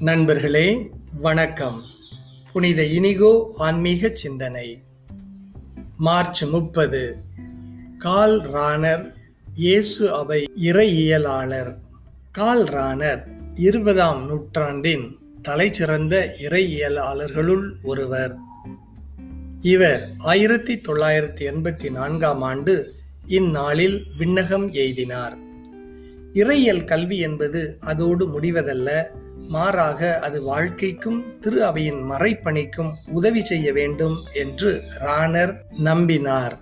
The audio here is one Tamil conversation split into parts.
நண்பர்களே வணக்கம். புனித இனிகோ ஆன்மீக சிந்தனை. மார்ச் முப்பது. கால் ரானர் இயேசு அவை இறையியலாளர். கால் ரானர் இருபதாம் நூற்றாண்டின் தலைச்சிறந்த இறையியலாளர்களுள் ஒருவர். இவர் ஆயிரத்தி தொள்ளாயிரத்தி எண்பத்தி நான்காம் ஆண்டு இந்நாளில் விண்ணகம் எய்தினார். இறையியல் கல்வி என்பது அதோடு முடிவதல்ல மாறாக அது வாழ்க்கைக்கும் திரு அவையின் மறைப்பணிக்கும் உதவி செய்ய வேண்டும் என்று ராணர் நம்பினார்.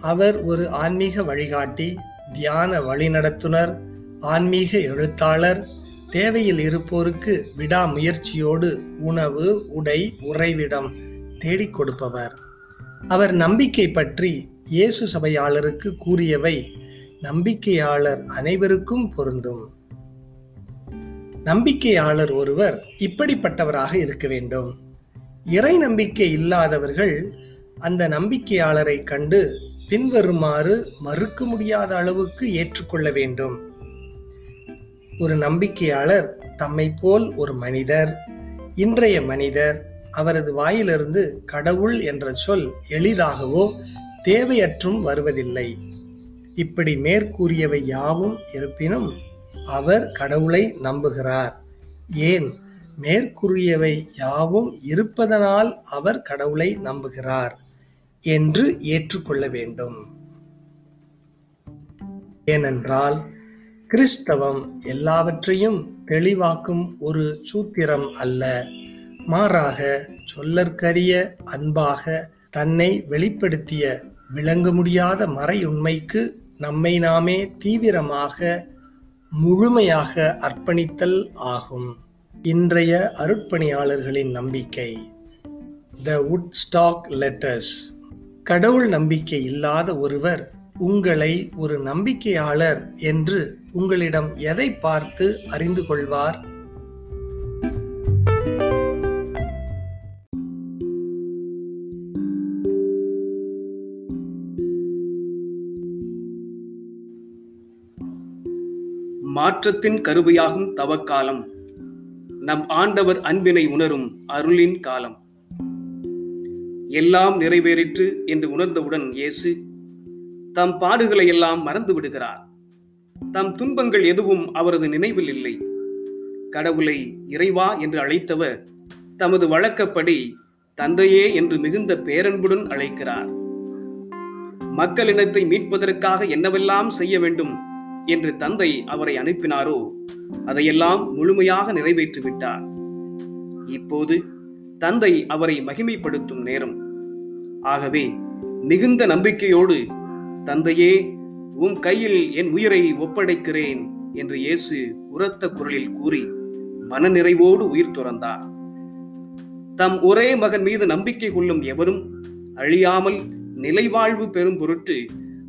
அவர் ஒரு ஆன்மீக வழிகாட்டி தியான வழிநடத்துனர் ஆன்மீக எழுத்தாளர். தேவையில் இருப்போருக்கு விடாமுயற்சியோடு உணவு உடை உறைவிடம் தேடிக் கொடுப்பவர். அவர் நம்பிக்கை பற்றி இயேசு சபையாளருக்கு கூறியவை நம்பிக்கையாளர் அனைவருக்கும் பொருந்தும். நம்பிக்கையாளர் ஒருவர் இப்படிப்பட்டவராக இருக்க வேண்டும். இறை நம்பிக்கை இல்லாதவர்கள் அந்த நம்பிக்கையாளரை கண்டு பின்வருமாறு மறுக்க முடியாத அளவுக்கு ஏற்றுக்கொள்ள வேண்டும். ஒரு நம்பிக்கையாளர் தம்மை போல் ஒரு மனிதர் இன்றைய மனிதர் அவரது வாயிலிருந்து கடவுள் என்ற சொல் எளிதாகவோ தேவையற்றும் வருவதில்லை. இப்படி மேற்கூறியவை யாவும் இருப்பினும் அவர் கடவுளை நம்புகிறார். ஏன்? மேற்கூறியவை யாவும் இருப்பதனால் அவர் கடவுளை நம்புகிறார் என்று ஏற்றுக்கொள்ள வேண்டும். ஏனென்றால் கிறிஸ்தவம் எல்லாவற்றையும் தெளிவாக்கும் ஒரு சூத்திரம் அல்ல. மாறாக சொல்லற்கரிய அன்பாக தன்னை வெளிப்படுத்திய விளங்க முடியாத மறையுண்மைக்கு நம்மை நாமே தீவிரமாக முழுமையாக அர்ப்பணித்தல் ஆகும். இன்றைய அருட்பணியாளர்களின் நம்பிக்கை த உட்ஸ்டாக் லெட்டர்ஸ் கடவுள் நம்பிக்கை இல்லாத ஒருவர் உங்களை ஒரு நம்பிக்கையாளர் என்று உங்களிடம் எதை பார்த்து அறிந்து கொள்வார்? மாற்றத்தின் கருவையாகும் தவக்காலம். நம் ஆண்டவர் அன்பினை உணரும் அருளின் காலம். எல்லாம் நிறைவேறிற்று என்று உணர்ந்தவுடன் இயேசு தம் பாடுகளை எல்லாம் மறந்து விடுகிறார். தம் துன்பங்கள் எதுவும் அவரது நினைவில் இல்லை. கடவுளை இறைவா என்று அழைத்தவர் தமது வழக்கப்படி தந்தையே என்று மிகுந்த பேரன்புடன் அழைக்கிறார். மக்களினத்தை மீட்பதற்காக என்னவெல்லாம் செய்ய வேண்டும் என்று தந்தை அவரை அனுப்பினாரோ அதையெல்லாம் முழுமையாக நிறைவேற்றி விட்டார் இப்போது தந்தை அவரை மகிமைப்படுத்தும் நேரம். ஆகவே மிகுந்த நம்பிக்கையோடு தந்தையே உம் கையில் என் உயிரை ஒப்படைக்கிறேன் என்று இயேசு உரத்த குரலில் கூறி மனநிறைவோடு உயிர் துறந்தார். தம் ஒரே மகன் மீது நம்பிக்கை கொள்ளும் எவரும் அழியாமல் நிலைவாழ்வு பெறும் பொருட்டு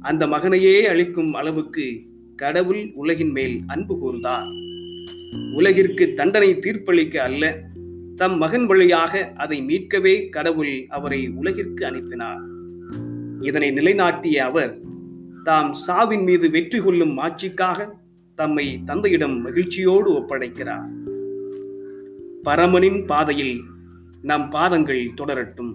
அந்த மகனையே அளிக்கும் அளவுக்கு கடவுள் உலகின் மேல் அன்பு கூர்ந்தார். உலகிற்கு தண்டனை தீர்ப்பளிக்க அல்ல தம் மகன் வழியாக அதை மீட்கவே கடவுள் அவரை உலகிற்கு அனுப்பினார். இதனை நிலைநாட்டிய அவர் தாம் சாவின் மீது வெற்றி கொள்ளும் ஆட்சிக்காக தம்மை தந்தையிடம் மகிழ்ச்சியோடு ஒப்படைக்கிறார். பரமனின் பாதையில் நம் பாதங்கள் தொடரட்டும்.